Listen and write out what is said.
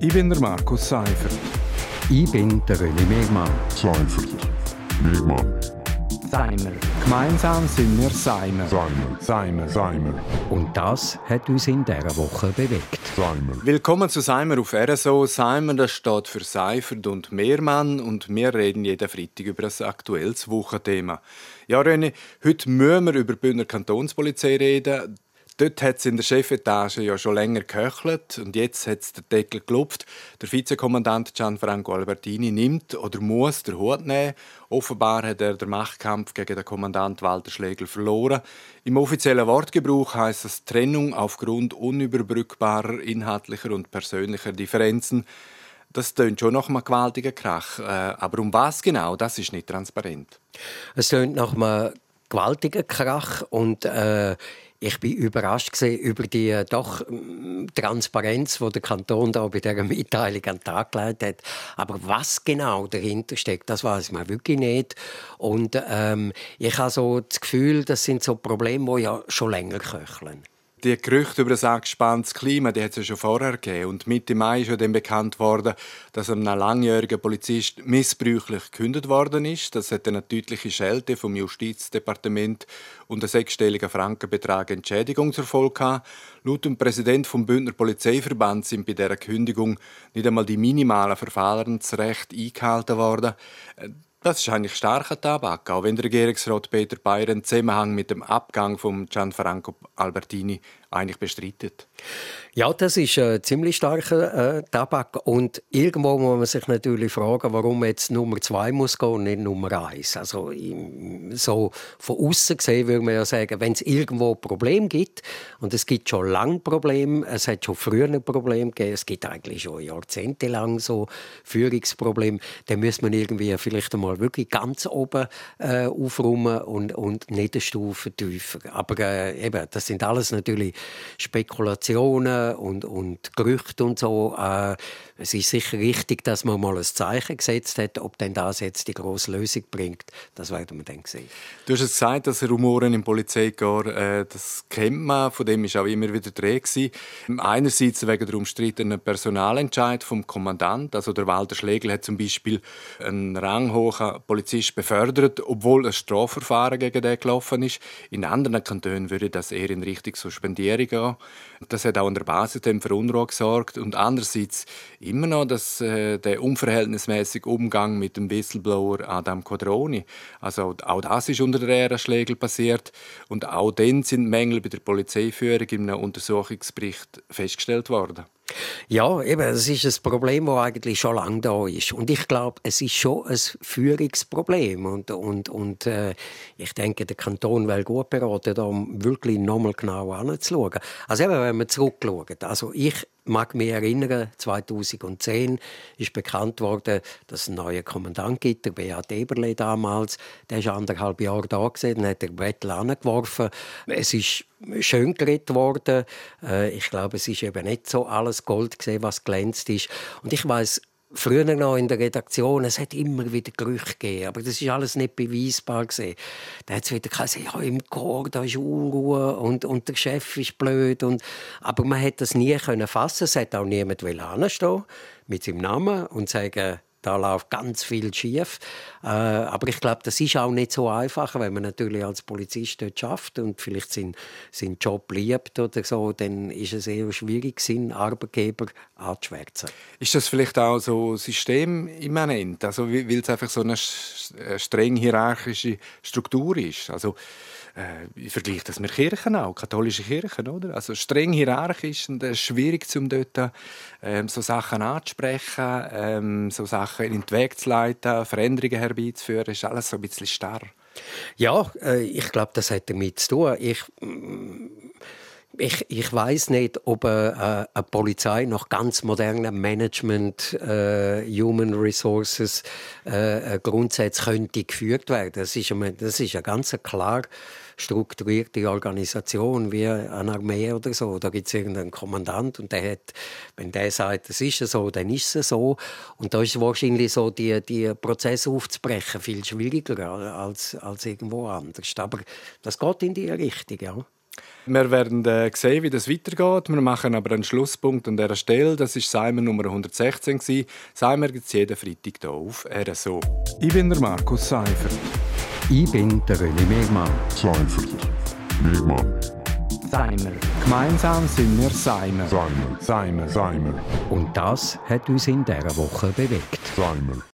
Ich bin der Markus Seifert. Ich bin der René Megmann. Seifert. Megmann. Seimer. Gemeinsam sind wir Seimer. Seimer. Seimer. Seimer. Und das hat uns in dieser Woche bewegt. Seimer. Willkommen zu Seimer auf RSO. Seimer das steht für Seifert und Mehrmann und wir reden jeden Freitag über ein aktuelles Wochenthema. Ja, René, heute müssen wir über die Bündner Kantonspolizei reden. Dort hat es in der Chefetage ja schon länger geköchelt und jetzt hat es der Deckel gelupft. Der Vizekommandant Gianfranco Albertini nimmt oder muss den Hut nehmen. Offenbar hat er den Machtkampf gegen den Kommandant Walter Schlegel verloren. Im offiziellen Wortgebrauch heißt es Trennung aufgrund unüberbrückbarer inhaltlicher und persönlicher Differenzen. Das tönt schon nach einem gewaltigen Krach. Äh, aber um was genau, das ist nicht transparent. Es tönt nach einem gewaltigen Krach und äh, ich bin überrascht über die äh, doch mm, Transparenz, die der Kanton da bei dieser Mitteilung an den Tag gelegt hat. Aber was genau dahinter steckt, das weiß man wirklich nicht. Und ähm, ich habe so das Gefühl, das sind so Probleme, die ja schon länger köcheln die Gerüchte über das angespanntes Klima, die hat es ja schon vorher gegeben. Und Mitte Mai ist ja dann bekannt worden, dass ein langjähriger Polizist missbräuchlich gekündigt worden ist. Das hat eine deutliche Schelte vom Justizdepartement und einen sechsstelligen Frankenbetrag Entschädigung zur Folge gehabt. Laut dem Präsident vom Bündner Polizeiverband sind bei dieser Kündigung nicht einmal die minimalen Verfahrensrechte eingehalten worden. Das ist eigentlich starker Tabak, auch wenn der Regierungsrat Peter Bayer einen Zusammenhang mit dem Abgang von Gianfranco Albertini eigentlich bestreitet. Ja, das ist ein ziemlich starker äh, Tabak. Und irgendwo muss man sich natürlich fragen, warum jetzt Nummer zwei muss gehen und nicht Nummer eins. Also so von außen gesehen würde man ja sagen, wenn es irgendwo Problem gibt, und es gibt schon lange Probleme, es hat schon früher ein Problem gegeben, es gibt eigentlich schon jahrzehntelang so Führungsprobleme, dann müsste man irgendwie vielleicht einmal wirklich ganz oben äh, aufräumen und, und nicht eine Stufe tiefer. Aber äh, eben, das sind alles natürlich Spekulationen und, und Gerüchte und so. Äh, es ist sicher richtig, dass man mal ein Zeichen gesetzt hat. Ob denn das jetzt die große Lösung bringt, das werden wir dann sehen. Du hast gesagt, dass Rumoren im Polizeikorps, äh, das kennt man, von dem ist auch immer wieder die Rede Einerseits wegen der umstrittenen Personalentscheid vom Kommandant, also der Walter Schlegel hat zum Beispiel einen ranghohen Polizist befördert, obwohl ein Strafverfahren gegen den gelaufen ist. In anderen Kantonen würde das eher in Richtung Suspendierung gehen. Das hat auch an der Basis für Unruhe gesorgt und andererseits immer noch das, äh, der unverhältnismäßige Umgang mit dem Whistleblower Adam Quadroni. Also auch das ist unter der Ära Schlegel passiert und auch dann sind Mängel bei der Polizeiführung in einem Untersuchungsbericht festgestellt worden. Ja, eben, es ist ein Problem, das eigentlich schon lange da ist. Und ich glaube, es ist schon ein Führungsproblem. Und, und, und äh, ich denke, der Kanton will gut beraten, da wirklich nochmal genau anzuschauen. Also eben, wenn man zurückschaut. Also ich mag mich erinnern, 2010 ist bekannt worden, dass es einen neuen Kommandant gibt, der Beat Eberle damals. Der war anderthalb Jahre da, dann hat er Bettel angeworfen. Es ist schön geredet worden. Äh, ich glaube, es ist eben nicht so alles Gold gesehen, was glänzt ist. Und ich weiß früher noch in der Redaktion, es hat immer wieder Gerüchte gegeben, aber das ist alles nicht beweisbar gewesen. Da hat es wieder gesagt, ja, im Chor, da ist Unruhe und, und der Chef ist blöd. Und, aber man hätte das nie können fassen. Es hat auch niemand anstehen mit seinem Namen und sagen, da läuft ganz viel schief. Äh, aber ich glaube, das ist auch nicht so einfach, wenn man natürlich als Polizist dort schafft und vielleicht seinen, seinen Job liebt oder so, dann ist es eher schwierig, seinen Arbeitgeber anzuschwärzen. Ist das vielleicht auch so systemimmanent, also weil es einfach so eine streng hierarchische Struktur ist? Also äh, ich vergleiche das mit Kirchen auch, katholische Kirchen, oder? Also streng hierarchisch und ist schwierig, um dort ähm, so Sachen anzusprechen, ähm, so Sachen in den Weg zu leiten, Veränderungen herbeizuführen, ist alles so ein bisschen starr. Ja, äh, ich glaube, das hat damit zu tun. Ich ich, ich weiß nicht, ob eine, eine Polizei nach ganz modernem Management, äh, Human Resources äh, Grundsätze könnte geführt werden. Eine, das ist eine ganz klar strukturierte Organisation wie eine Armee oder so. Da gibt es irgendeinen Kommandant und der hat, wenn der sagt, es ist so, dann ist es so. Und da ist wahrscheinlich so die, die Prozesse aufzubrechen viel schwieriger als, als irgendwo anders. Aber das geht in die Richtung, ja. Wir werden äh, sehen, wie das weitergeht. Wir machen aber einen Schlusspunkt an dieser Stelle. Das war Seimer Nummer 116. Seimer gibt es jeden Freitag hier auf RSO. Ich bin der Markus Seifert. Ich bin der René Megmann. Seifert. Megmann. Seimer. Gemeinsam sind wir Seimer. Seimer. Seimer. Seimer. Und das hat uns in dieser Woche bewegt. Seimer.